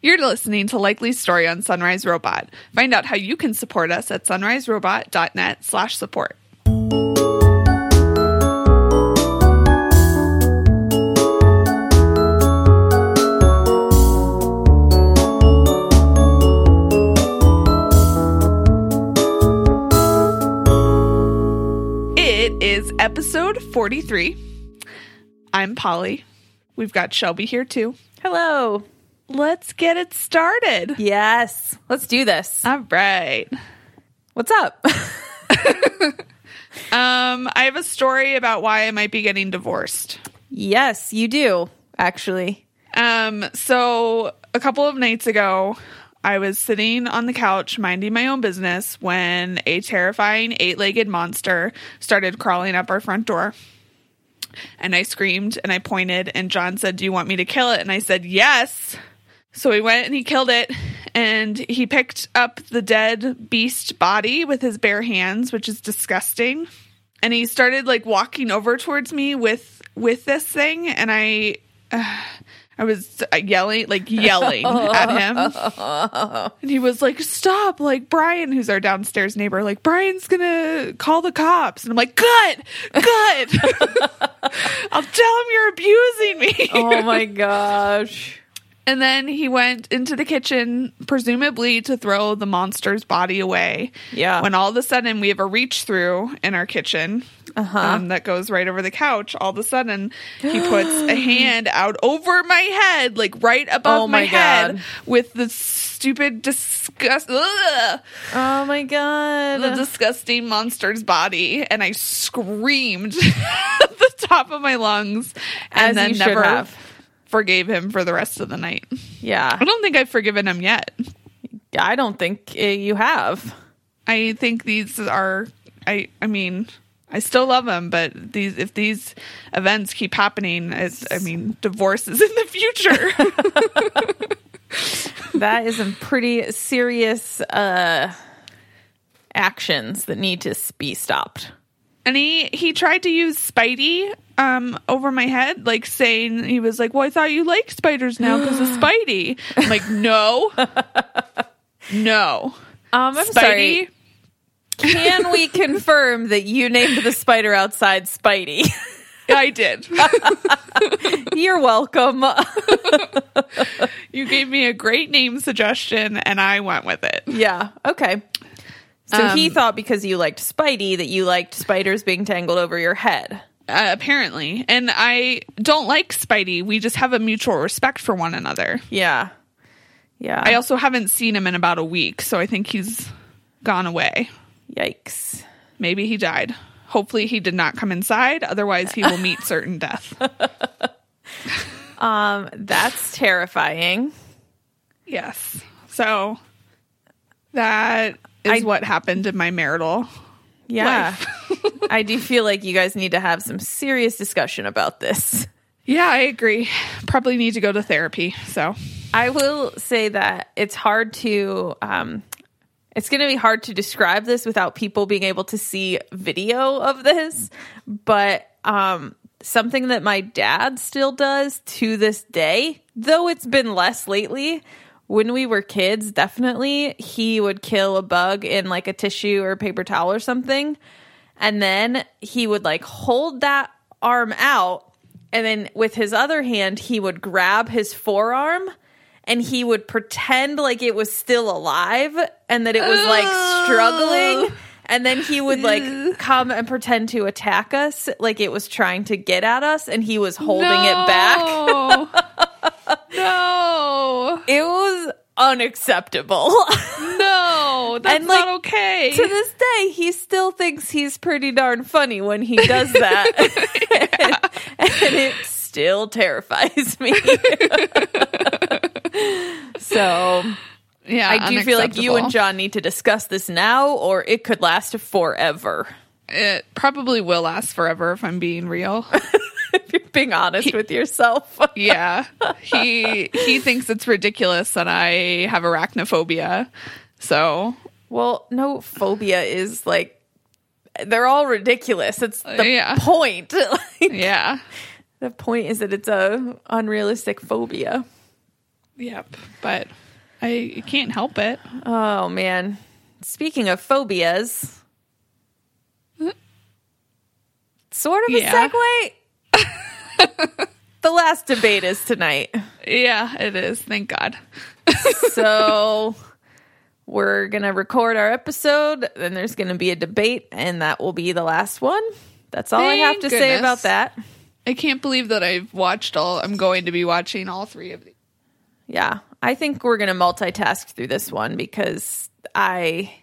You're listening to Likely Story on Sunrise Robot. Find out how you can support us at sunriserobot.net slash support. It is episode 43. I'm Polly. We've got Shelby here too. Hello. Let's get it started. Yes. Let's do this. All right. What's up? Um, I have a story about why I might be getting divorced. yes, you do, actually. Um, so a couple of nights ago, I was sitting on the couch minding my own business when a terrifying eight legged monster started crawling up our front door. And I screamed and I pointed, and John said, Do you want me to kill it? And I said, Yes. So he went and he killed it, and he picked up the dead beast body with his bare hands, which is disgusting. And he started like walking over towards me with with this thing, and I, uh, I was yelling, like yelling at him, and he was like, "Stop!" Like Brian, who's our downstairs neighbor, like Brian's gonna call the cops, and I'm like, "Good, good." I'll tell him you're abusing me. Oh my gosh. And then he went into the kitchen, presumably to throw the monster's body away. Yeah. When all of a sudden we have a reach through in our kitchen Uh-huh. um, that goes right over the couch. All of a sudden he puts a hand out over my head, like right above Oh my, my head, with the stupid, disgust, ugh, Oh my god. the disgusting monster's body. And I screamed at the top of my lungs and As then never have. Forgave him for the rest of the night. yeah. I don't think I've forgiven him yet. I don't think uh, you have. I think these are I I mean I still love him, but these if these events keep happening, it's, I mean divorce is in the future. That is some pretty serious uh actions that need to be stopped. and he he tried to use Spidey um over my head, like saying he was like, "Well, I thought you liked spiders now because of Spidey." I'm like, "No, no, Um I'm Spidey." sorry. Can we confirm that you named the spider outside Spidey? I did. You're welcome. You gave me a great name suggestion, and I went with it. Yeah. Okay. So he Um, thought because you liked Spidey that you liked spiders being tangled over your head. Uh, apparently. And I don't like Spidey. We just have a mutual respect for one another. Yeah. Yeah. I also haven't seen him in about a week, so I think he's gone away. Yikes. Maybe he died. Hopefully, he did not come inside. Otherwise, he will meet certain death. Um, that's terrifying. yes. So that is I- what happened in my marital. Yeah. I do feel like you guys need to have some serious discussion about this. Yeah, I agree. Probably need to go to therapy. So I will say that it's hard to um it's going to be hard to describe this without people being able to see video of this, but um something that my dad still does to this day, though it's been less lately, when we were kids, definitely he would kill a bug in like a tissue or paper towel or something, and then he would like hold that arm out and then with his other hand he would grab his forearm and he would pretend like it was still alive and that it was like struggling and then he would like come and pretend to attack us like it was trying to get at us and he was holding it back back. no. it was unacceptable No. That's And, like, not okay. to this day he still thinks he's pretty darn funny when he does that and, and it still terrifies me so yeah. I do feel like you and. John need to discuss this now, or it could last forever. It probably will last forever if I'm being real. Being honest with yourself. yeah. He he thinks it's ridiculous that I have arachnophobia. So well, no phobia is like they're all ridiculous. It's the Yeah. point. Like, yeah. the point is that it's a unrealistic phobia. Yep. But I can't help it. Oh man. Speaking of phobias, uh, sort of a Yeah. segue. the last debate is tonight. Yeah, it is. Thank God. So we're going to record our episode, then there's going to be a debate, and that will be the last one. That's all I have Thank to say about that. I can't believe that I've watched all. I'm going to be watching all three of these. Yeah. I think we're going to multitask through this one because I,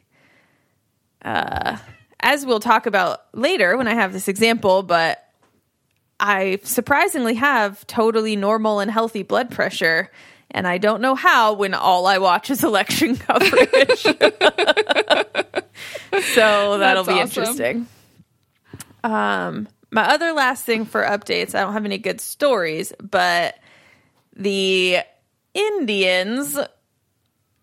uh, as we'll talk about later when I have this example, but I surprisingly have totally normal and healthy blood pressure. And I don't know how when all I watch is election coverage. so that'll That's be awesome. interesting. Um, my other last thing for updates, I don't have any good stories, but the Indians,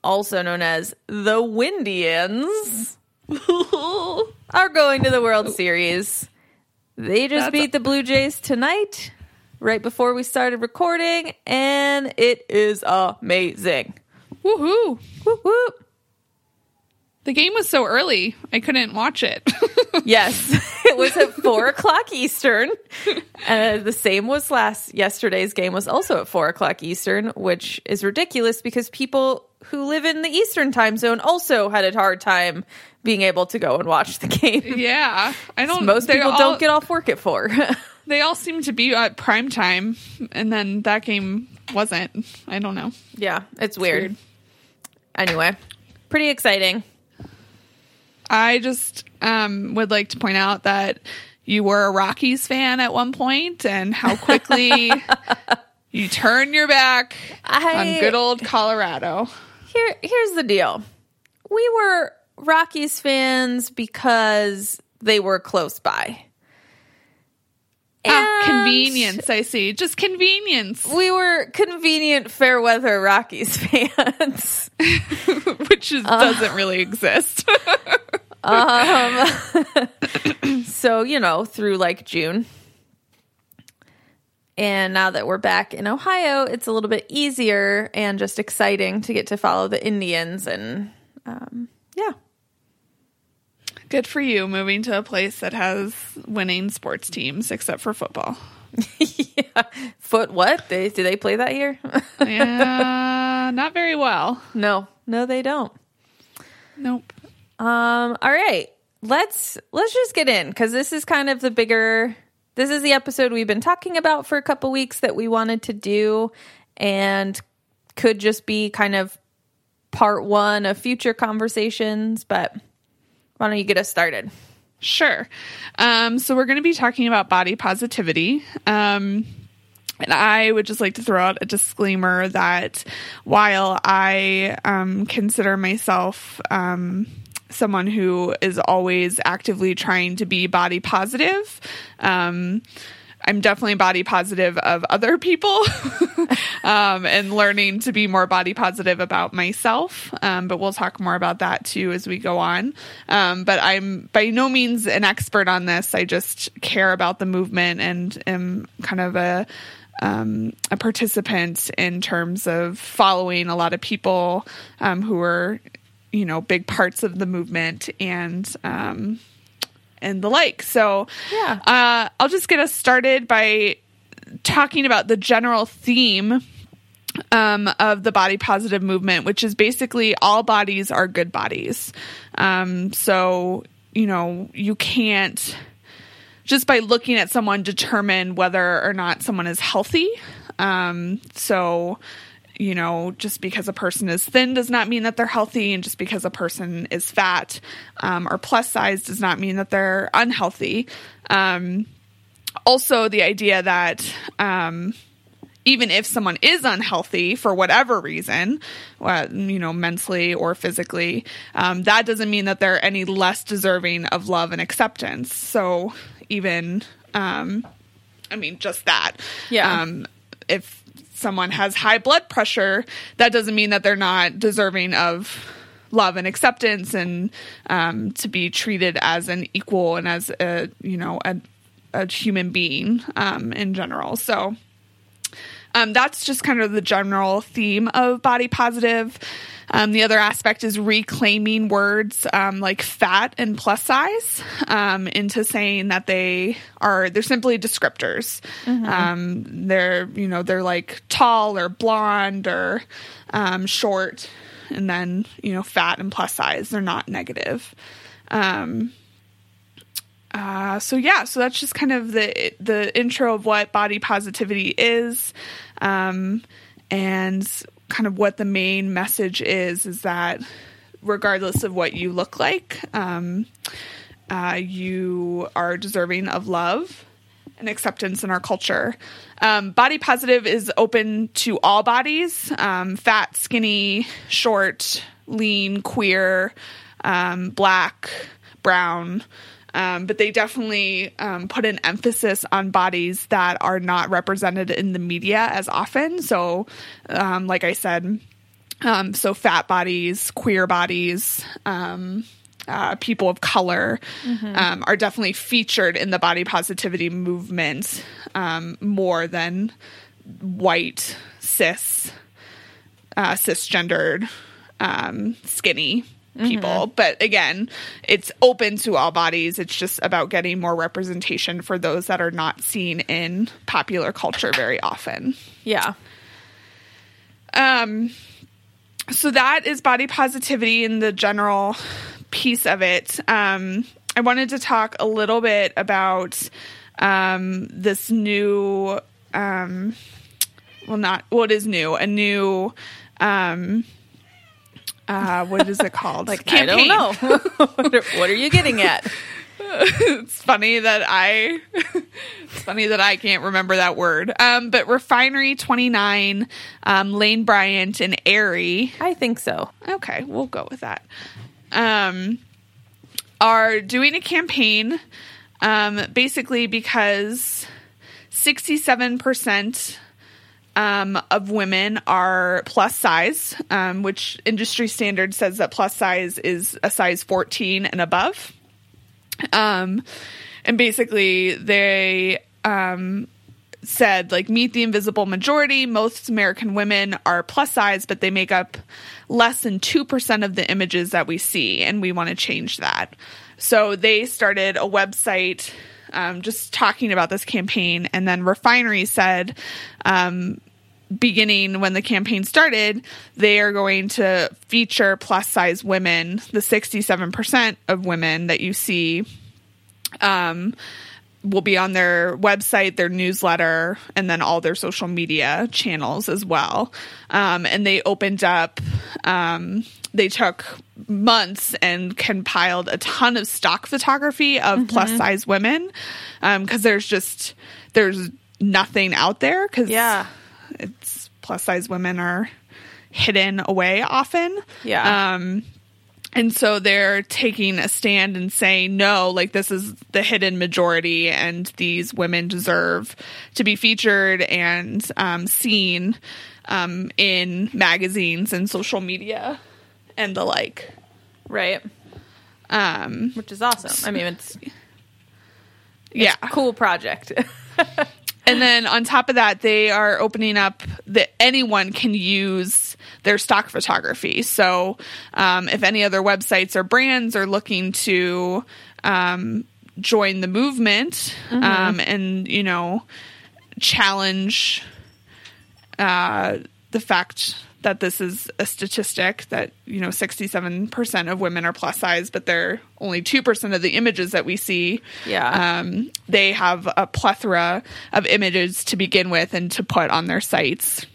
also known as the Windians, are going to the World Series. They just That's- beat the Blue Jays tonight, right before we started recording, and it is amazing. Woohoo! Whoop. The game was so early, I couldn't watch it. Yes, it was at four o'clock Eastern. Uh, the same was last yesterday's game was also at four o'clock Eastern, which is ridiculous because people who live in the Eastern time zone also had a hard time being able to go and watch the game. yeah, I don't. Most people all- don't get off work at four. They all seem to be at prime time, and then that game wasn't. I don't know. yeah, it's weird. weird. Anyway, pretty exciting. I just um, would like to point out that you were a Rockies fan at one point, and how quickly you turn your back I- on good old Colorado. Here, here's the deal. We were Rockies fans because they were close by. Ah, convenience, I see. Just convenience, We were convenient fair weather Rockies fans. which is, doesn't really exist. um, so, you know, through like June. And now that we're back in Ohio, it's a little bit easier and just exciting to get to follow the Indians. And um, yeah, Good for you moving to a place that has winning sports teams, except for football. yeah. Foot what? They do they play that year? Yeah, not very well. no, no, they don't. Nope. Um, all right. Let's let's just get in because this is kind of the bigger this is the episode we've been talking about for a couple weeks that we wanted to do and could just be kind of part one of future conversations, but why don't you get us started? Sure. Um, so we're going to be talking about body positivity. Um, and I would just like to throw out a disclaimer that while I um, consider myself um, someone who is always actively trying to be body positive, um, I'm definitely body positive of other people um, and learning to be more body positive about myself. Um, but we'll talk more about that too as we go on. Um, but I'm by no means an expert on this. I just care about the movement and am kind of a um, a participant in terms of following a lot of people um, who are, you know, big parts of the movement and um, and the like. So, Yeah. uh, I'll just get us started by talking about the general theme um, of the body positive movement, which is basically all bodies are good bodies. Um, so, you know, you can't just by looking at someone determine whether or not someone is healthy. Um, so, you know, just because a person is thin does not mean that they're healthy, and just because a person is fat um, or plus size does not mean that they're unhealthy. Um, also, the idea that um, even if someone is unhealthy for whatever reason, uh, you know, mentally or physically, um, that doesn't mean that they're any less deserving of love and acceptance. So, even, um, I mean, just that. Yeah. Um, if someone has high blood pressure, that doesn't mean that they're not deserving of love and acceptance and um, to be treated as an equal and as a, you know, a, a human being um, in general. So, um, that's just kind of the general theme of body positive. Um, the other aspect is reclaiming words um, like fat and plus size um, into saying that they are they're simply descriptors. Um, they're you know they're like tall or blonde or um, short, and then you know fat and plus size. They're not negative. Um, uh, so yeah, so that's just kind of the the intro of what body positivity is, um, and kind of what the main message is. Is that regardless of what you look like, um, uh, you are deserving of love and acceptance in our culture. Um, body positive is open to all bodies: um, fat, skinny, short, lean, queer, um, black, brown. Um, but they definitely um, put an emphasis on bodies that are not represented in the media as often. So, um, like I said, um, so fat bodies, queer bodies, um, uh, people of color um, are definitely featured in the body positivity movement um, more than white, cis, uh, cisgendered, um, skinny people. But again, it's open to all bodies. It's just about getting more representation for those that are not seen in popular culture very often. Yeah. Um, so that is body positivity in the general piece of it. Um, I wanted to talk a little bit about um, this new, um, well, not what is new, a new, um, uh, what is it called? Like, I don't know. what, are, what are you getting at? it's funny that I it's funny that I can't remember that word. Um, but Refinery 29, um, Lane Bryant and Airy. I think so. Okay, we'll go with that. Um, are doing a campaign um, basically because 67% um, of women are plus size, um, which industry standard says that plus size is a size 14 and above. Um, and basically, they um, said, like, meet the invisible majority. Most American women are plus size, but they make up less than 2% of the images that we see, and we want to change that. So they started a website um, just talking about this campaign, and then Refinery said, um, beginning when the campaign started, they are going to feature plus size women, the 67% of women that you see um, will be on their website, their newsletter, and then all their social media channels as well. Um, and they opened up, um, they took months and compiled a ton of stock photography of plus size women because there's just, there's nothing out there because Yeah. it's plus size women are hidden away often. Yeah. Um, and so they're taking a stand and saying, no, like this is the hidden majority, and these women deserve to be featured and um, seen um, in magazines and social media and the like. right. Um, Which is awesome. I mean, it's yeah. a cool project. And then on top of that, they are opening up that anyone can use their stock photography. So um, if any other websites or brands are looking to um, join the movement um, and, you know, challenge uh, the fact that this is a statistic that you know 67% of women are plus size but they're only 2% of the images that we see Yeah. um, they have a plethora of images to begin with and to put on their sites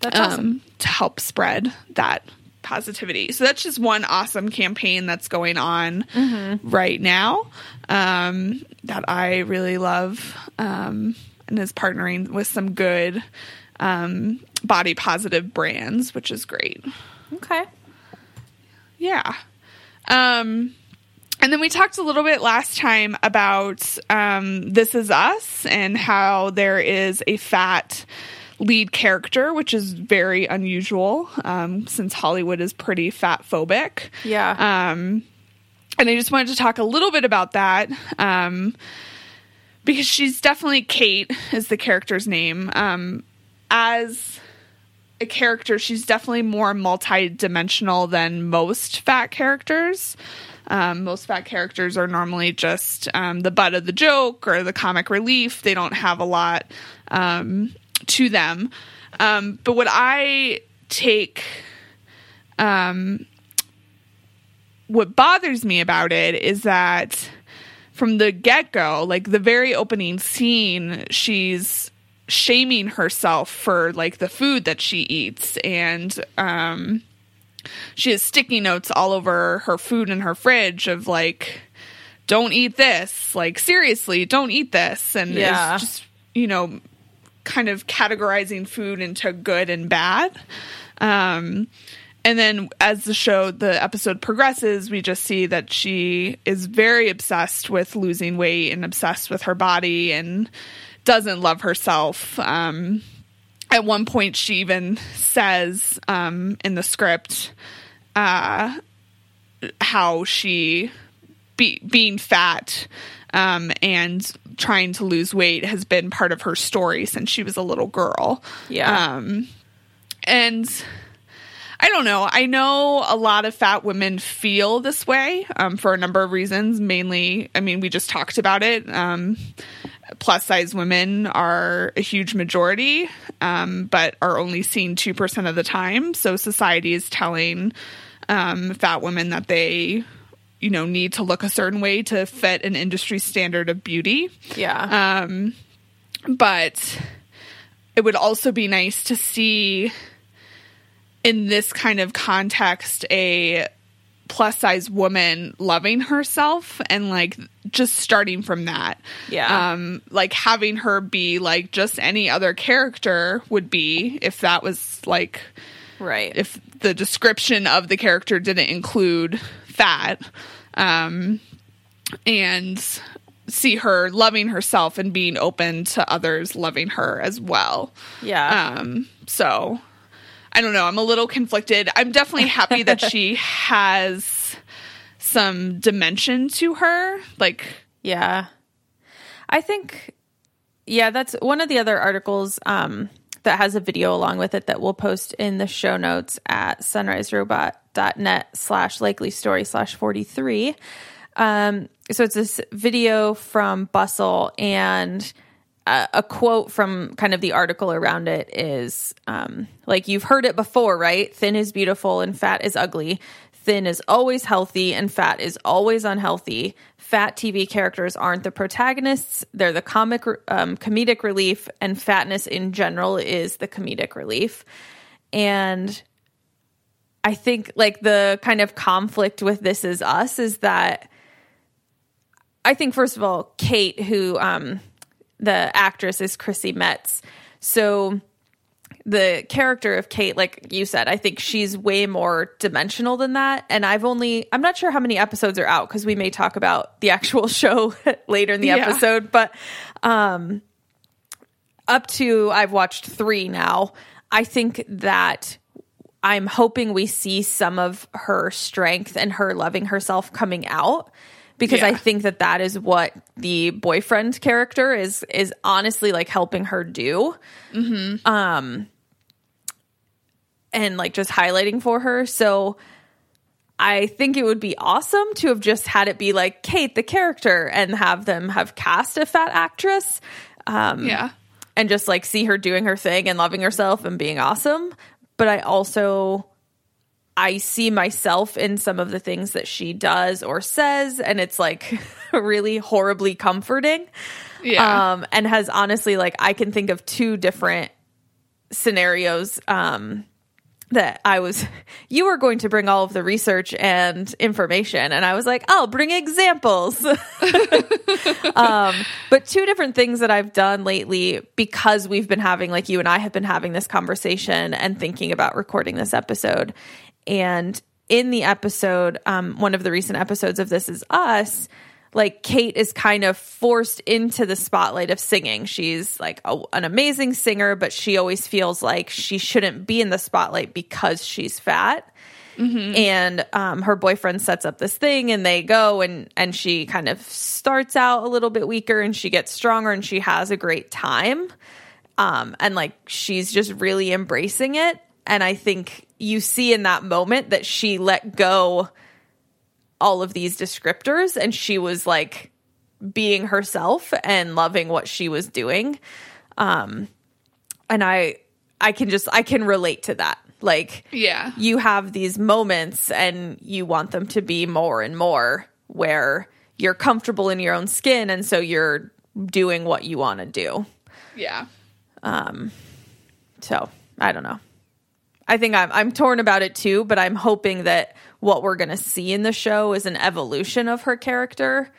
That's awesome. um, to help spread that positivity. So that's just one awesome campaign that's going on right now um, that I really love um, and is partnering with some good um, body positive brands, which is great. Okay. Yeah. Um, and then we talked a little bit last time about um, This Is Us and how there is a fat lead character, which is very unusual um, since Hollywood is pretty fat phobic. Yeah. Um, and I just wanted to talk a little bit about that um, because she's definitely Kate is the character's name. Um, as a character, she's definitely more multi-dimensional than most fat characters. Um, most fat characters are normally just um, the butt of the joke or the comic relief. They don't have a lot um, to them. Um, but what I take, um, what bothers me about it is that from the get go, like the very opening scene, she's shaming herself for like the food that she eats. And um she has sticky notes all over her food in her fridge of like don't eat this. Like seriously don't eat this. And Yeah. it's just you know kind of categorizing food into good and bad. Um and then as the show the episode progresses we just see that she is very obsessed with losing weight and obsessed with her body and doesn't love herself um at one point she even says um in the script uh how she be, being fat um and trying to lose weight has been part of her story since she was a little girl Yeah. um and I don't know. I know a lot of fat women feel this way um, for a number of reasons. Mainly, I mean, we just talked about it. Um, plus size women are a huge majority, um, but are only seen 2% of the time. So society is telling um, fat women that they, you know, need to look a certain way to fit an industry standard of beauty yeah. um, but it would also be nice to see in this kind of context a plus size woman loving herself and like just starting from that Yeah. um like having her be like just any other character would be if that was like right. if the description of the character didn't include fat um and see her loving herself and being open to others loving her as well yeah. um so i don't know i'm a little conflicted i'm definitely happy that she has some dimension to her like Yeah. I think yeah, that's one of the other articles um that has a video along with it that we'll post in the show notes at sunriserobot.net slash likely story slash 43. Um, so it's this video from Bustle and a, quote from kind of the article around it is um, like, you've heard it before, right? Thin is beautiful and fat is ugly. Thin is always healthy and fat is always unhealthy. Fat TV characters aren't the protagonists, they're the comic um, comedic relief, and fatness in general is the comedic relief. And I think like the kind of conflict with This Is Us is that I think first of all, Kate, who um the actress is Chrissy Metz. So the character of Kate, like you said, I think she's way more dimensional than that. And I've only I'm not sure how many episodes are out because we may talk about the actual show later in the Yeah. episode, but um up to I've watched three now. I think that I'm hoping we see some of her strength and her loving herself coming out because Yeah. I think that that is what the boyfriend character is is honestly like helping her do. Um and like just highlighting for her. So I think it would be awesome to have just had it be like Kate the character and have them have cast a fat actress. Um yeah and just like see her doing her thing and loving herself and being awesome. But I also I see myself in some of the things that she does or says, and it's like really horribly comforting. yeah Um, and has honestly like I can think of two different scenarios um that I was you were going to bring all of the research and information and I was like, "I'll bring examples." um but two different things that I've done lately because we've been having like you and I have been having this conversation and thinking about recording this episode. And in the episode, um one of the recent episodes of This Is Us, like Kate is kind of forced into the spotlight of singing. She's like a, an amazing singer, but she always feels like she shouldn't be in the spotlight because she's fat. And um, her boyfriend sets up this thing, and they go, and and she kind of starts out a little bit weaker, and she gets stronger, and she has a great time. Um, and like she's just really embracing it. And I think you see in that moment that she let go all of these descriptors and she was like being herself and loving what she was doing. Um, and I, I can just, I can relate to that. Like, Yeah. you have these moments and you want them to be more and more where you're comfortable in your own skin and so you're doing what you want to do. Yeah. Um, so, I don't know. I think I'm I'm torn about it too, but I'm hoping that what we're going to see in the show is an evolution of her character.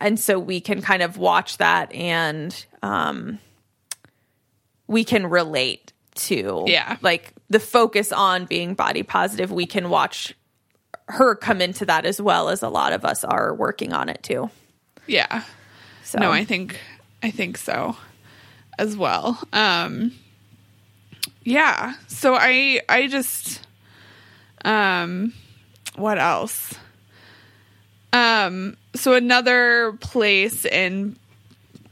And so we can kind of watch that and um we can relate to Yeah. like the focus on being body positive. We can watch her come into that as well as a lot of us are working on it too. Yeah. So No, I think I think so as well. Um yeah. So I I just um what else? Um so another place in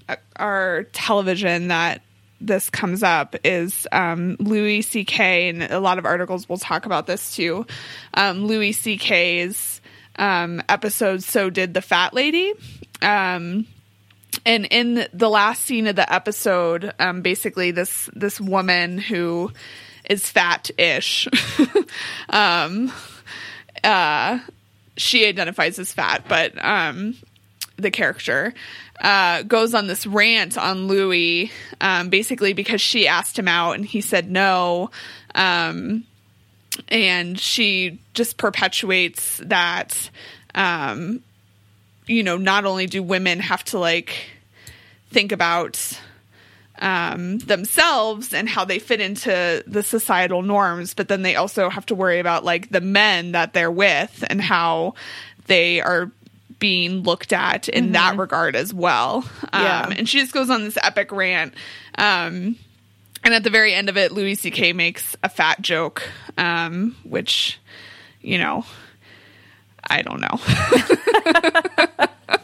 uh, our television that this comes up is um, Louis C.K. and a lot of articles will talk about this too. Um, Louis C.K.'s um, episode "So Did the Fat Lady," um, and in the last scene of the episode, um, basically this this woman who is fat-ish, um, uh, she identifies as fat, but um, the character uh, goes on this rant on Louis, um, basically because she asked him out and he said no. Um, and she just perpetuates that, um, you know, not only do women have to like think about um, themselves and how they fit into the societal norms, but then they also have to worry about like the men that they're with and how they are being looked at in that regard as well. Yeah. Um, and she just goes on this epic rant. Um, and at the very end of it, Louis C.K. makes a fat joke, um, which, you know, I don't know.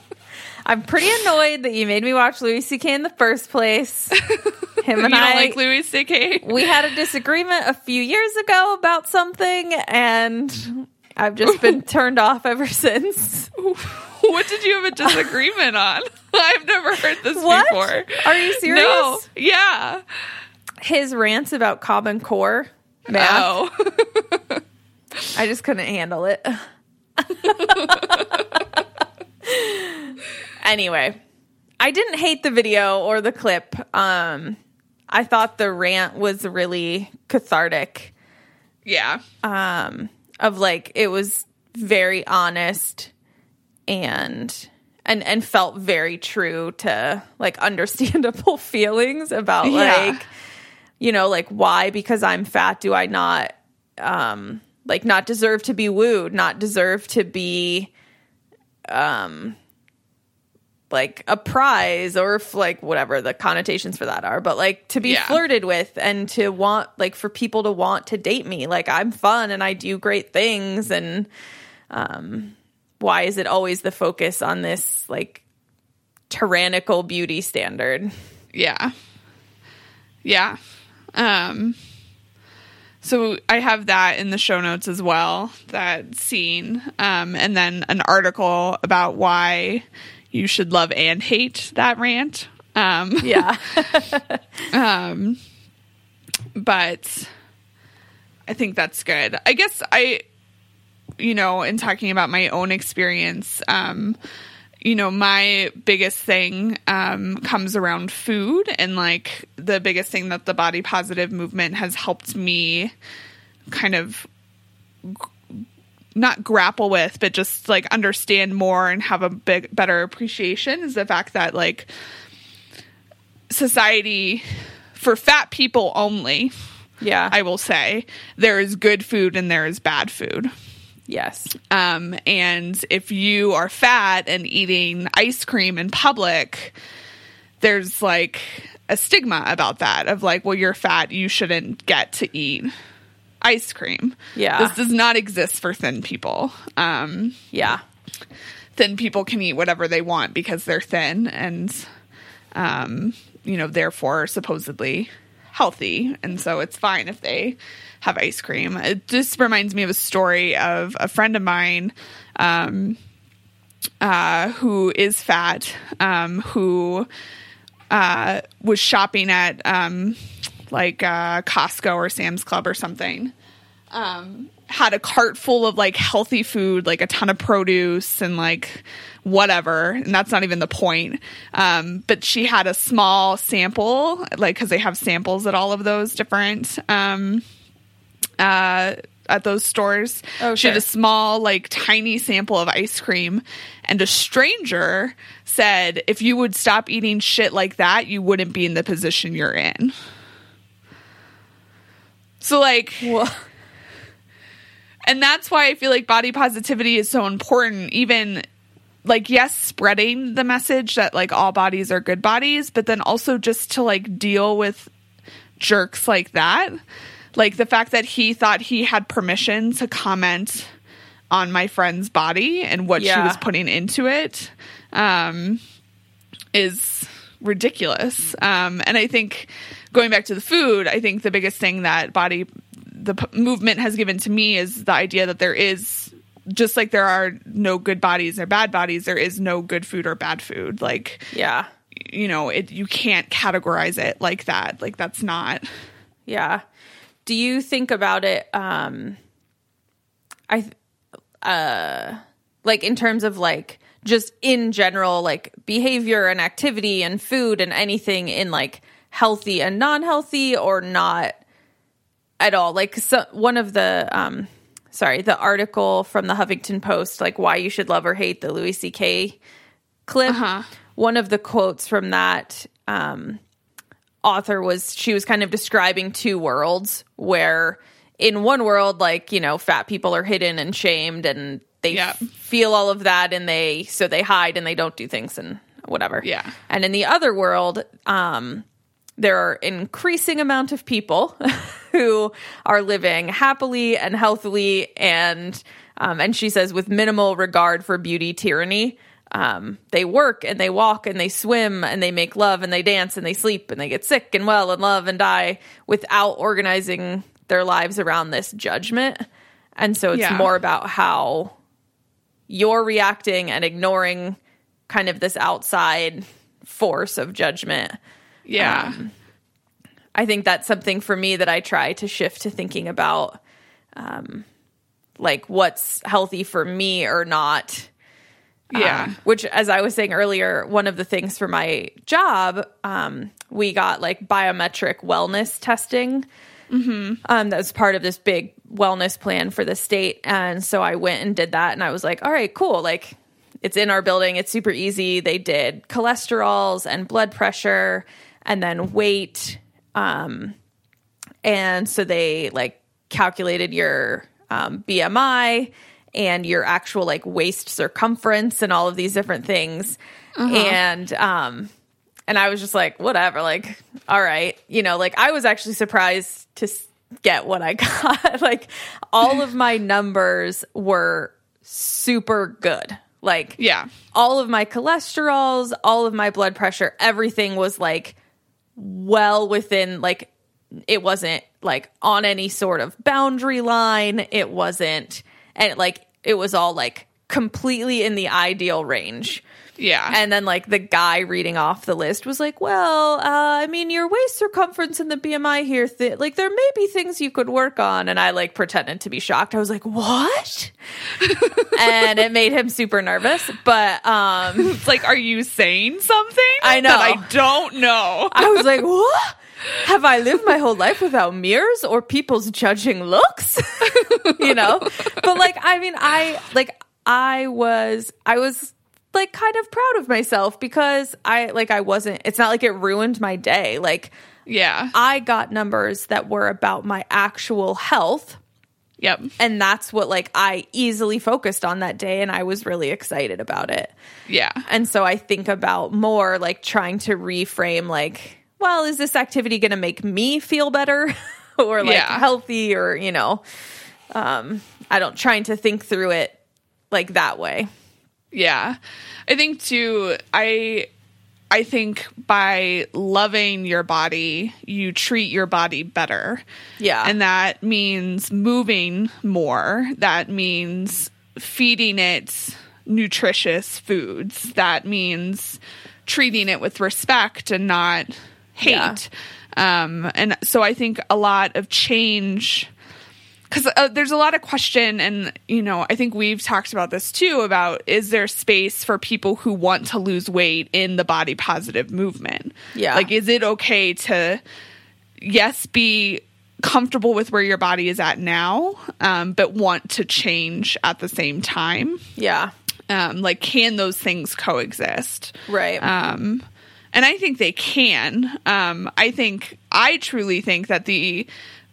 I'm pretty annoyed that you made me watch Louis C.K. in the first place. Him you and don't I like Louis C.K.? we had a disagreement a few years ago about something and I've just been turned off ever since. what did you have a disagreement on? I've never heard this What? before. Are you serious? No. Yeah. His rants about Common Core math, Oh. I just couldn't handle it. Anyway, I didn't hate the video or the clip. Um, I thought the rant was really cathartic. yeah. um of like it was very honest and and and felt very true to like understandable feelings about Yeah. like you know like why because i'm fat do i not um like not deserve to be wooed not deserve to be um like a prize or if like whatever the connotations for that are but like to be Yeah. flirted with and to want like for people to want to date me like i'm fun and i do great things and um why is it always the focus on this like tyrannical beauty standard Yeah. Yeah. Um so I have that in the show notes as well, that scene. Um and then an article about why you should love and hate that rant. Um yeah um, but I think that's good. I guess I, you know, in talking about my own experience, um, you know, my biggest thing um, comes around food, and like the biggest thing that the body positive movement has helped me kind of not grapple with, but just like understand more and have a big better appreciation is the fact that like society for fat people only yeah I will say there is good food and there is bad food. yes Um, and if you are fat and eating ice cream in public, there's like a stigma about that of like, well, you're fat, you shouldn't get to eat ice cream. Yeah. This does not exist for thin people. Um, yeah thin people can eat whatever they want because they're thin and um you know, therefore supposedly healthy. And so it's fine if they have ice cream. It just reminds me of a story of a friend of mine um, uh, who is fat, um, who uh, was shopping at um, like uh, Costco or Sam's Club or something. Um, had a cart full of like healthy food, like a ton of produce and like whatever. And that's not even the point. Um, but she had a small sample, like, cause they have samples at all of those different, um, uh, at those stores. Oh, she had a small, like tiny sample of ice cream. And a stranger said, if you would stop eating shit like that, you wouldn't be in the position you're in. So, like, Well, and that's why I feel like body positivity is so important. Even like, yes, spreading the message that like all bodies are good bodies, but then also just to like deal with jerks like that. Like the fact that he thought he had permission to comment on my friend's body and what she was putting into it um, is ridiculous. Um, and I think going back to the food, I think the biggest thing that body the p- movement has given to me is the idea that there is just like there are no good bodies or bad bodies, there is no good food or bad food. Like yeah. you know, it you can't categorize it like that. Like that's not. Yeah. Do you think about it um I uh like in terms of like just in general like behavior and activity and food and anything in like healthy and non-healthy or not at all like so one of the um sorry the article from the Huffington Post like why you should love or hate the Louis CK clip one of the quotes from that um author was she was kind of describing two worlds where in one world like you know fat people are hidden and shamed and they Yeah. feel all of that and they so they hide and they don't do things and whatever Yeah. and in the other world um there are increasing amount of people who are living happily and healthily and um, and she says with minimal regard for beauty tyranny um, they work and they walk and they swim and they make love and they dance and they sleep and they get sick and well and love and die without organizing their lives around this judgment and so it's Yeah. more about how you're reacting and ignoring kind of this outside force of judgment Yeah. I think that's something for me that I try to shift to thinking about, um, like what's healthy for me or not. yeah. Um, which, as I was saying earlier, one of the things for my job, um, we got like biometric wellness testing. Um, that was part of this big wellness plan for the state. And so I went and did that. And I was like, all right, cool. Like, it's in our building. It's super easy. They did cholesterols and blood pressure and then weight. Um, and so they like calculated your um, BMI and your actual like waist circumference and all of these different things. And um, and I was just like, whatever, like, all right, you know, like I was actually surprised to get what I got. like all of my numbers were super good. Like Yeah. all of my cholesterols, all of my blood pressure, everything was like well within like it wasn't like on any sort of boundary line. It wasn't and like it was all like completely in the ideal range. Yeah. And then like the guy reading off the list was like, "Well, uh, I mean, your waist circumference and the BMI here, th- like there may be things you could work on." And I like pretended to be shocked. I was like, "What?" and it made him super nervous. But um, it's like, are you saying something? I know. That I don't know. I was like, "What?" Have I lived my whole life without mirrors or people's judging looks? you know? But like I mean I like I was I was like kind of proud of myself because I like I wasn't it's not like it ruined my day. Like Yeah. I got numbers that were about my actual health Yep. and that's what like I easily focused on that day and I was really excited about it. Yeah. And so I think about more like trying to reframe like, well, is this activity going to make me feel better or like Yeah. healthy or, you know, um I don't trying to think through it like that way. Yeah. I think too, I I think by loving your body, you treat your body better. Yeah. And that means moving more. That means feeding it nutritious foods. That means treating it with respect and not hate. Yeah. Um, and so I think a lot of change because uh, there's a lot of question and you know i think we've talked about this too about is there space for people who want to lose weight in the body positive movement Yeah. like is it okay to yes be comfortable with where your body is at now um, but want to change at the same time yeah. um, like can those things coexist Right. um, and I think they can. Um, I think I truly think that the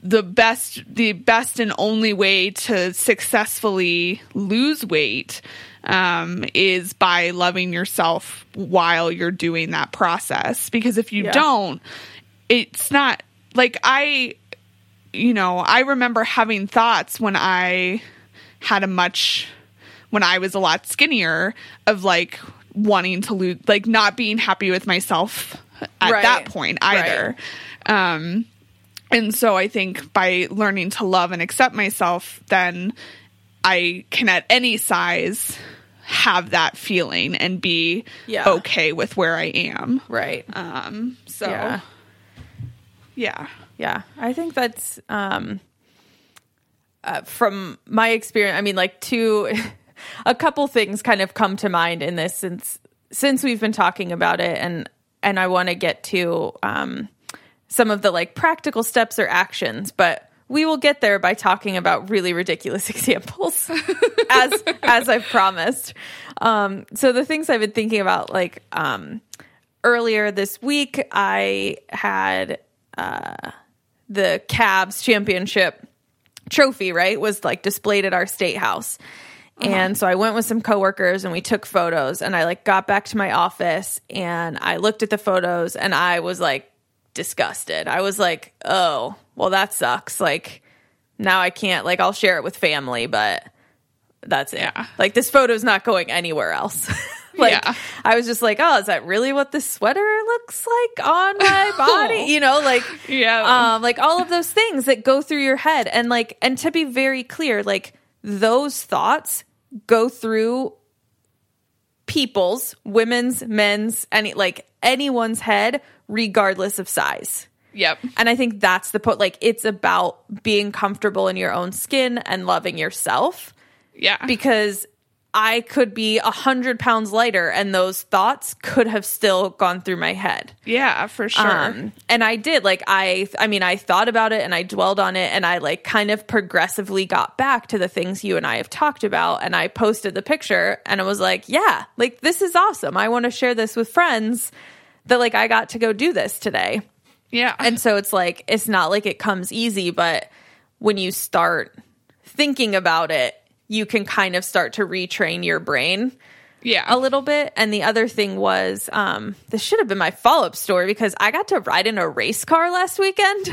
the best the best and only way to successfully lose weight um, is by loving yourself while you're doing that process. Because if you Yeah. don't, it's not like I, you know, I remember having thoughts when I had a much when I was a lot skinnier of like wanting to lose like not being happy with myself at Right. that point either. Um and so I think by learning to love and accept myself then I can at any size have that feeling and be Yeah. okay with where I am. right. Um so Yeah. yeah. Yeah, I think that's um, uh, from my experience. I mean, like two, a couple things kind of come to mind in this since since we've been talking about it, and and I want to get to um, some of the like practical steps or actions, but we will get there by talking about really ridiculous examples, as as I've promised. Um, so the things I've been thinking about, like um, earlier this week, I had uh, the Cavs championship trophy, right, was like displayed at our state house. And so I went with some coworkers and we took photos and I like got back to my office and I looked at the photos and I was like disgusted. I was like, "Oh, well that sucks. Like now I can't like I'll share it with family, but that's it. Yeah. Like this photo's not going anywhere else." like Yeah. I was just like, "Oh, is that really what this sweater looks like on my body?" You know, like Yeah. um, like all of those things that go through your head and like and to be very clear like those thoughts go through people's women's men's any like anyone's head regardless of size Yep. and i think that's the point like it's about being comfortable in your own skin and loving yourself Yeah. because i could be a hundred pounds lighter and those thoughts could have still gone through my head yeah, for sure. um, and I did like I I mean I thought about it and I dwelled on it and I like kind of progressively got back to the things you and I have talked about and I posted the picture and I was like, yeah, like this is awesome. I want to share this with friends that like I got to go do this today. yeah. And so it's like it's not like it comes easy, but when you start thinking about it, you can kind of start to retrain your brain yeah. a little bit. And the other thing was, um, this should have been my follow up story because I got to ride in a race car last weekend.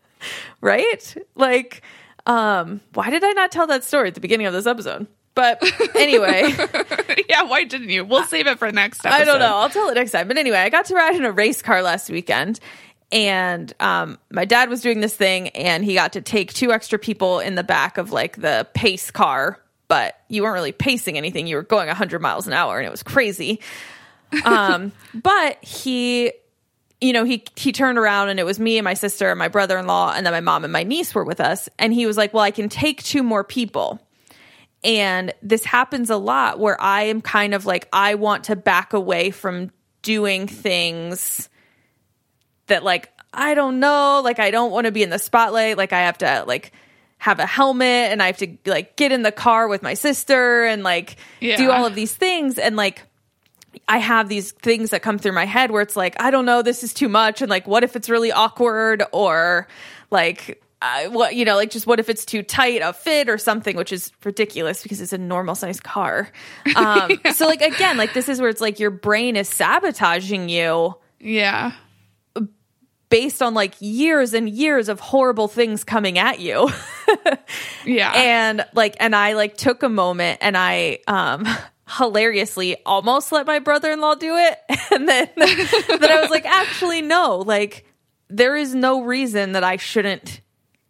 right? Like, um, why did I not tell that story at the beginning of this episode? But anyway, yeah, why didn't you? We'll save it for next episode. I don't know. I'll tell it next time. But anyway, I got to ride in a race car last weekend. And um, my dad was doing this thing, and he got to take two extra people in the back of like the pace car, but you weren't really pacing anything. You were going 100 miles an hour, and it was crazy. Um, but he, you know, he he turned around, and it was me and my sister and my brother in law, and then my mom and my niece were with us. And he was like, "Well, I can take two more people." And this happens a lot where I am kind of like, I want to back away from doing things that, like, I don't know, like, I don't want to be in the spotlight. Like, I have to, like, have a helmet and I have to, like, get in the car with my sister and, like, do all of these things. And, like, I have these things that come through my head where it's like, I don't know, this is too much. And like, what if it's really awkward or like, uh, what, you know, like just what if it's too tight a fit or something, which is ridiculous because it's a normal sized car. Um, So like, again, like this is where it's like your brain is sabotaging you Yeah. based on like years and years of horrible things coming at you. Yeah. and like and i like took a moment and i um hilariously almost let my brother-in-law do it and then then I was like actually no like there is no reason that I shouldn't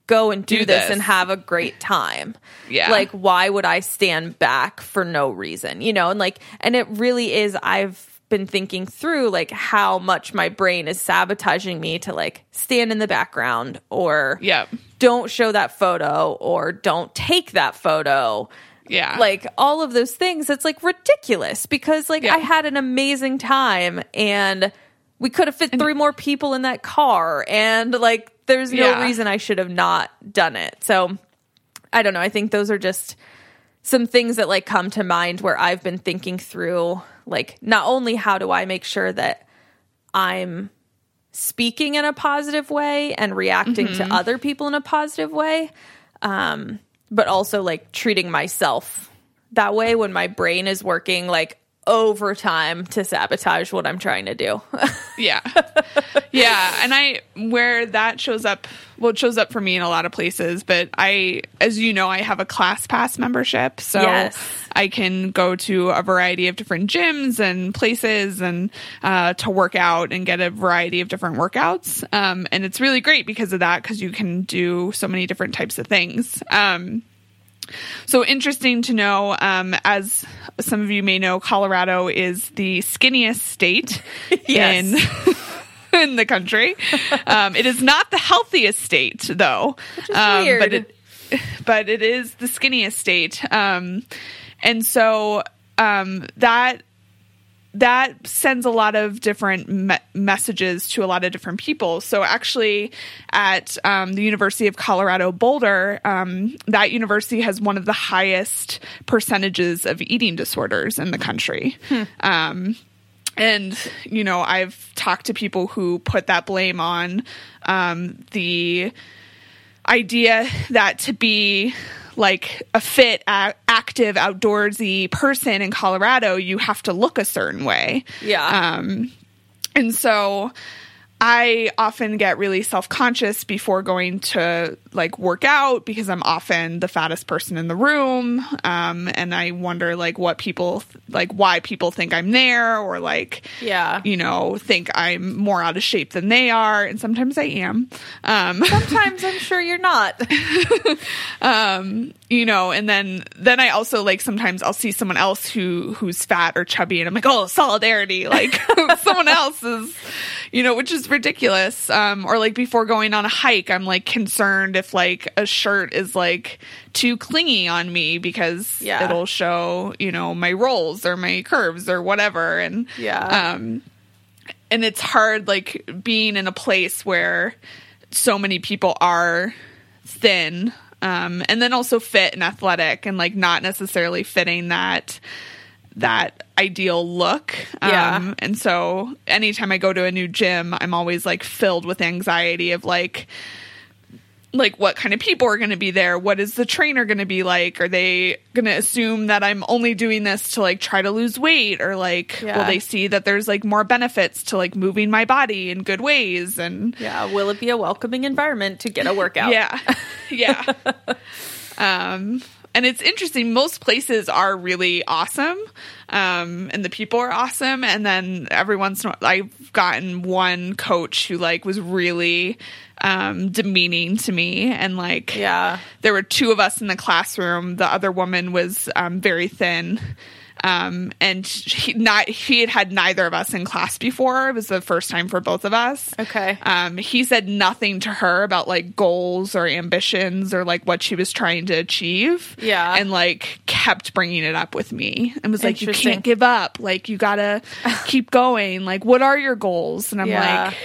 go and do, Do this, this. and have a great time. Yeah. Like why would I stand back for no reason? You know, and like and it really is I've been thinking through like how much my brain is sabotaging me to like stand in the background or yeah, don't show that photo or don't take that photo Yeah. like all of those things it's like ridiculous because like Yeah. i had an amazing time and we could have fit three more people in that car and like there's no Yeah. reason i should have not done it so i don't know i think those are just some things that like come to mind where i've been thinking through like not only how do i make sure that i'm speaking in a positive way and reacting Mm-hmm. to other people in a positive way um but also like treating myself that way when my brain is working like overtime to sabotage what i'm trying to do Yeah. yeah. And I, where that shows up, well, it shows up for me in a lot of places, but I, as you know, I have a ClassPass membership. So Yes. I can go to a variety of different gyms and places and, uh, to work out and get a variety of different workouts. Um, and it's really great because of that, because you can do so many different types of things. Um, so interesting to know, um, as some of you may know, Colorado is the skinniest state in in the country. Um, it is not the healthiest state, though. is um, weird. But it, but it is the skinniest state, um, and so um, that that sends a lot of different me- messages to a lot of different people. So actually, at um, the University of Colorado Boulder, um, that university has one of the highest percentages of eating disorders in the country. Um, and you know, I've talked to people who put that blame on um, the idea that to be like a fit, a- active, outdoorsy person in Colorado, you have to look a certain way. yeah Um, and so I often get really self conscious before going to like work out because I'm often the fattest person in the room. Um, and I wonder like what people, like why people think I'm there or like, Yeah. you know, think I'm more out of shape than they are. And sometimes I am. Um, sometimes i'm sure you're not you know and then then i also like sometimes i'll see someone else who who's fat or chubby and i'm like oh solidarity like someone else is you know which is ridiculous um or like before going on a hike i'm like concerned if like a shirt is like too clingy on me because Yeah. it'll show you know my rolls or my curves or whatever and Yeah. um and it's hard like being in a place where so many people are thin um and then also fit and athletic and like not necessarily fitting that that ideal look Yeah. um and so anytime i go to a new gym i'm always like filled with anxiety of like like what kind of people are going to be there? What is the trainer going to be like? Are they going to assume that i'm only doing this to like try to lose weight? Or like will they see that there's like more benefits to like moving my body in good ways and yeah. Will it be a welcoming environment to get a workout? Yeah. Yeah. Um and it's interesting most places are really awesome um and the people are awesome and then every once in a while i've gotten one coach who like was really um demeaning to me and like yeah there were two of us in the classroom. The other woman was um, very thin. Um, and he not he had had neither of us in class before. It was the first time for both of us. Okay. Um, he said nothing to her about like goals or ambitions or like what she was trying to achieve. Yeah. and like kept bringing it up with me and was like, "You can't give up. Like you gotta keep going. Like what are your goals?" And I'm Yeah. like,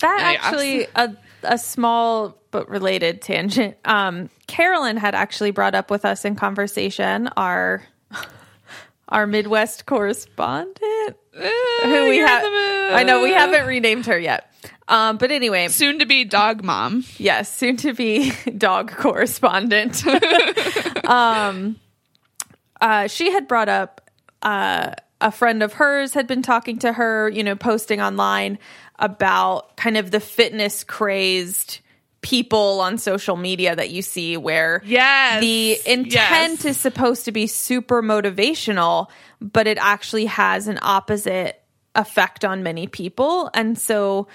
That actually a a small but related tangent. Um, Carolyn had actually brought up with us in conversation our our Midwest correspondent who we have. I know we haven't renamed her yet. Um, but anyway, soon to be dog mom. yes, soon to be dog correspondent. um, uh, she had brought up uh, a friend of hers had been talking to her, you know, posting online about kind of the fitness crazed people on social media that you see where Yes. the intent Yes. is supposed to be super motivational, but it actually has an opposite effect on many people. And so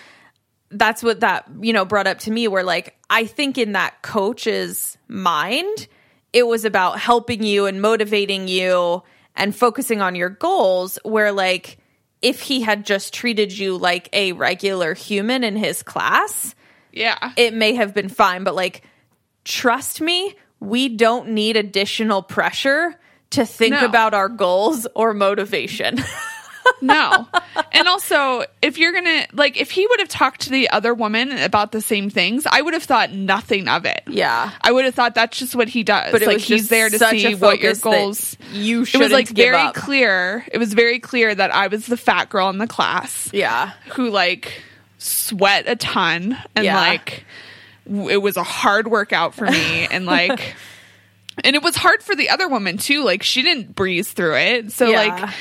that's what that, you know, brought up to me where like I think in that coach's mind, it was about helping you and motivating you and focusing on your goals where like if he had just treated you like a regular human in his class, Yeah. it may have been fine, but like, trust me, we don't need additional pressure to think No. about our goals or motivation. No. and also, if you're going to, like, if he would have talked to the other woman about the same things, I would have thought nothing of it. yeah. I would have thought that's just what he does. But it like was he's just there to see what your goals. you should It was like very up. clear. It was very clear that I was the fat girl in the class Yeah. who like sweat a ton and Yeah. like w- it was a hard workout for me and like and it was hard for the other woman too like she didn't breeze through it so Yeah. like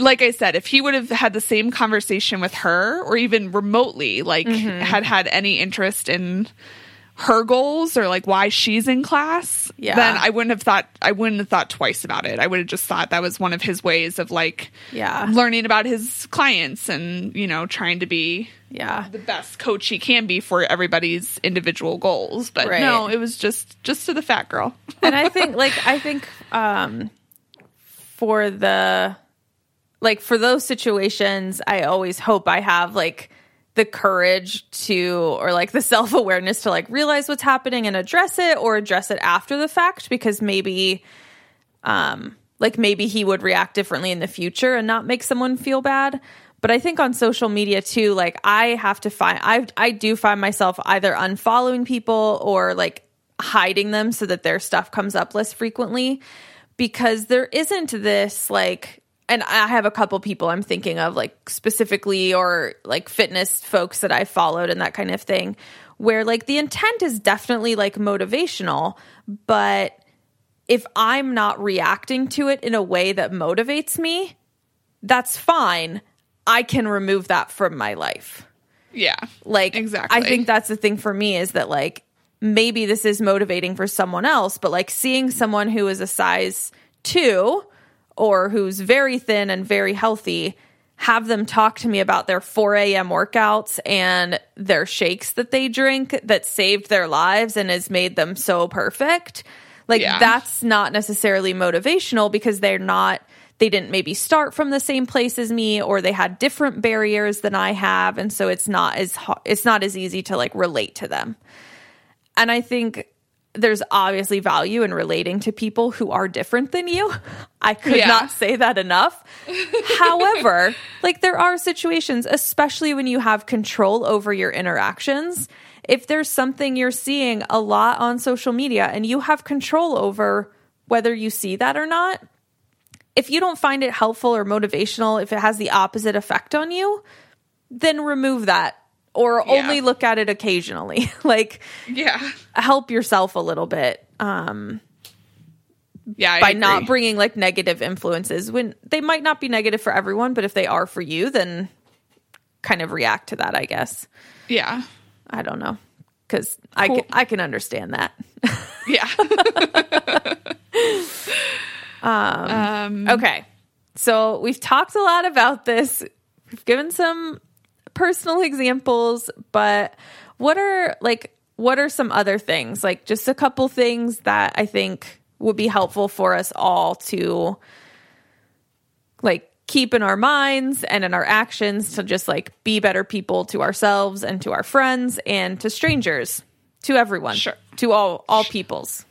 like I said, if he would have had the same conversation with her or even remotely, like Mm-hmm. had had any interest in her goals or like why she's in class, Yeah. then I wouldn't have thought I wouldn't have thought twice about it. I would have just thought that was one of his ways of like Yeah. learning about his clients and, you know, trying to be Yeah. the best coach he can be for everybody's individual goals. But Right. no, it was just just to the fat girl. and I think like I think um for the like for those situations I always hope I have like the courage to or like the self-awareness to like realize what's happening and address it or address it after the fact because maybe um like maybe he would react differently in the future and not make someone feel bad. But i think on social media too like i have to find i i do find myself either unfollowing people or like hiding them so that their stuff comes up less frequently because there isn't this like and I have a couple people I'm thinking of like specifically or like fitness folks that I followed and that kind of thing where like the intent is definitely like motivational but if I'm not reacting to it in a way that motivates me that's fine I can remove that from my life Yeah. like Exactly. I think that's the thing for me is that like maybe this is motivating for someone else, but like seeing someone who is a size two or who's very thin and very healthy, have them talk to me about their 4 a.m. workouts and their shakes that they drink that saved their lives and has made them so perfect. Like Yeah. that's not necessarily motivational because they're not they didn't maybe start from the same place as me or they had different barriers than I have and so it's not as it's not as easy to like relate to them. And I think there's obviously value in relating to people who are different than you. I could Yeah. not say that enough. However, like there are situations, especially when you have control over your interactions. If there's something you're seeing a lot on social media and you have control over whether you see that or not, if you don't find it helpful or motivational, if it has the opposite effect on you, then remove that or Yeah. only look at it occasionally. like Yeah. help yourself a little bit um, Yeah. I by agree. not bringing like negative influences when they might not be negative for everyone, but if they are for you, then kind of react to that, I guess. Yeah. I don't know. Cause I, can, I can understand that. Yeah. um, Okay. So we've talked a lot about this. We've given some personal examples, but what are like what are some other things? Like just a couple things that I think would be helpful for us all to like keep in our minds and in our actions to just like be better people to ourselves and to our friends and to strangers, to everyone. Sure. To all all peoples.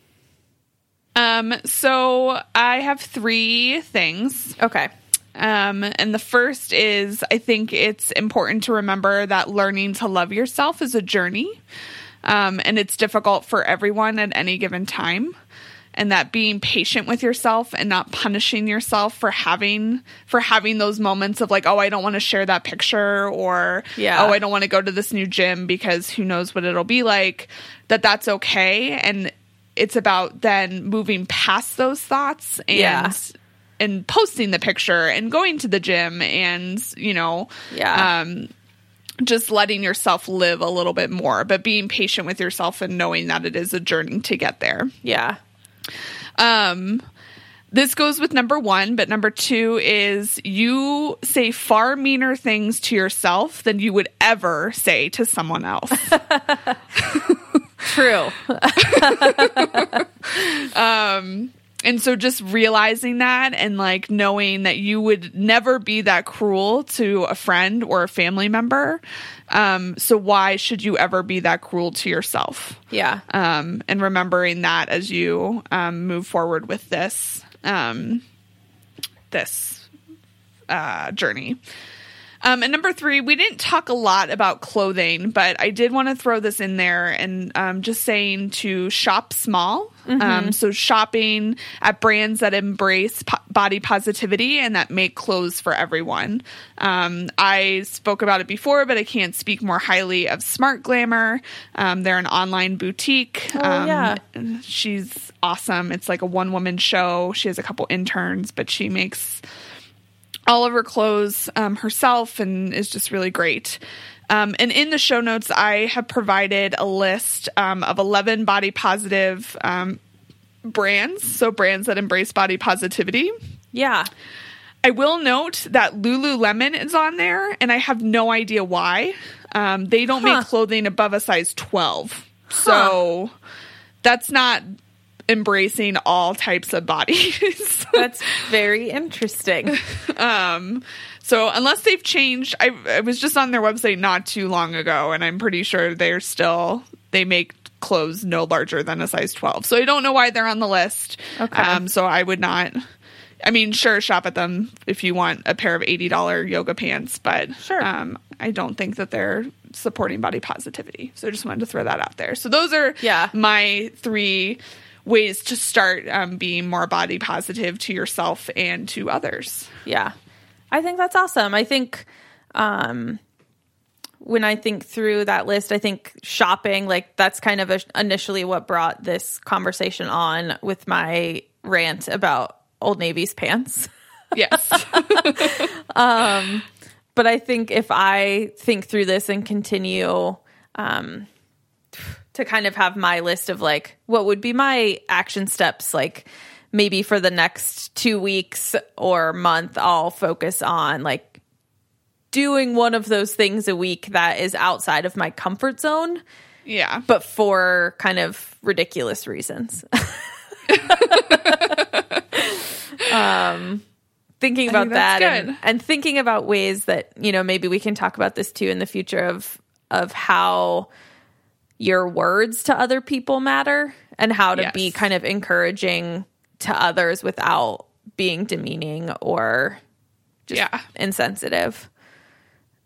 Um, so I have three things. Okay. Um, and the first is I think it's important to remember that learning to love yourself is a journey. Um, and it's difficult for everyone at any given time. And that being patient with yourself and not punishing yourself for having for having those moments of like, oh, I don't want to share that picture or Yeah. oh, I don't want to go to this new gym because who knows what it'll be like. That that's okay. And it's about then moving past those thoughts and Yeah. And posting the picture and going to the gym and you know Yeah. um just letting yourself live a little bit more, but being patient with yourself and knowing that it is a journey to get there. Yeah. Um, this goes with number one, but number two is you say far meaner things to yourself than you would ever say to someone else. True. and so just realizing that and like knowing that you would never be that cruel to a friend or a family member. Um, so why should you ever be that cruel to yourself? yeah. um, and remembering that as you um, move forward with this um, this uh, journey. Um, and number three, we didn't talk a lot about clothing, but I did want to throw this in there and um, just saying to shop small. Um, so shopping at brands that embrace po- body positivity and that make clothes for everyone. Um, I spoke about it before, but I can't speak more highly of Smart Glamour. Um, they're an online boutique. Oh, yeah. She's awesome. It's like a one woman show. She has a couple interns, but she makes all of her clothes um, herself and is just really great. Um, and in the show notes, I have provided a list um, of 11 body positive um, brands. So, brands that embrace body positivity. Yeah. I will note that Lululemon is on there, and I have no idea why. Um, they don't Huh. make clothing above a size 12. So, that's not embracing all types of bodies. That's very interesting. Um, so unless they've changed, I, I was just on their website not too long ago, and I'm pretty sure they're still they make clothes no larger than a size 12. So I don't know why they're on the list. Okay. Um, so I would not. I mean, sure, shop at them if you want a pair of eighty dollar yoga pants, but Sure. um, I don't think that they're supporting body positivity. So I just wanted to throw that out there. So those are Yeah. my three ways to start um, being more body positive to yourself and to others. Yeah. I think that's awesome. I think um when I think through that list, I think shopping, like that's kind of a, initially what brought this conversation on with my rant about Old Navy's pants. Yes. But I think if I think through this and continue um, to kind of have my list of like what would be my action steps, like maybe for the next two weeks or month, I'll focus on like doing one of those things a week that is outside of my comfort zone, yeah. but for kind of ridiculous reasons. um, thinking about that and, and thinking about ways that you know maybe we can talk about this too in the future of of how your words to other people matter and how to be kind of encouraging to others without being demeaning or just Yeah. insensitive.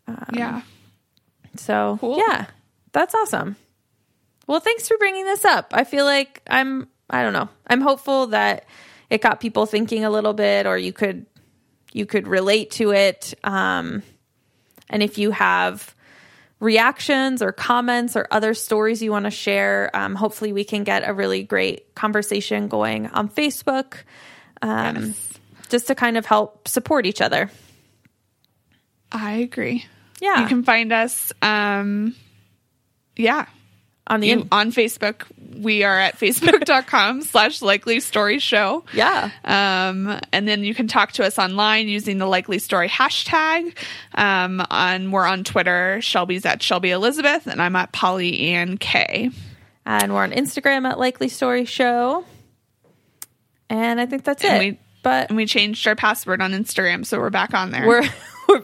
Um, yeah. So Cool. yeah, that's awesome. Well, thanks for bringing this up. I feel like I'm I don't know. I'm hopeful that it got people thinking a little bit, or you could you could relate to it. Um, and if you have reactions or comments or other stories you want to share, um, hopefully we can get a really great conversation going on Facebook, um, Yes. just to kind of help support each other. I agree. Yeah, You can find us um yeah. On the in- on Facebook. We are at facebook.com slash likely story show. yeah. Um, and then you can talk to us online using the likely story hashtag. Um, on we're on Twitter. Shelby's at Shelby Elizabeth, and I'm at Polly Ann K. and we're on Instagram at Likely Story Show. And I think that's And it. we- but And we changed our password on Instagram, so we're back on there. we're we're,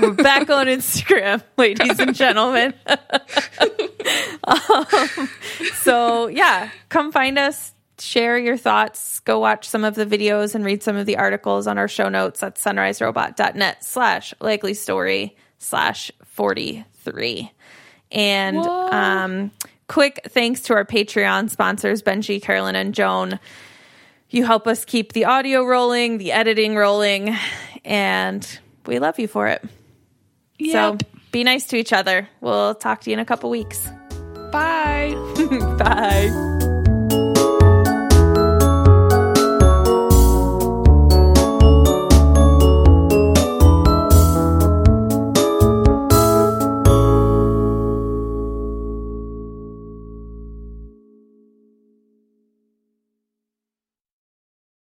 we're back on Instagram, ladies and gentlemen. um, so yeah, come find us. Share your thoughts. Go watch some of the videos and read some of the articles on our show notes at sunriserobot.net slash likely story slash 43. And Whoa. um, quick thanks to our Patreon sponsors, Benji, Carolyn, and Joan. You help us keep the audio rolling, the editing rolling, and we love you for it. Yep. So be nice to each other. We'll talk to you in a couple weeks. Bye. Bye.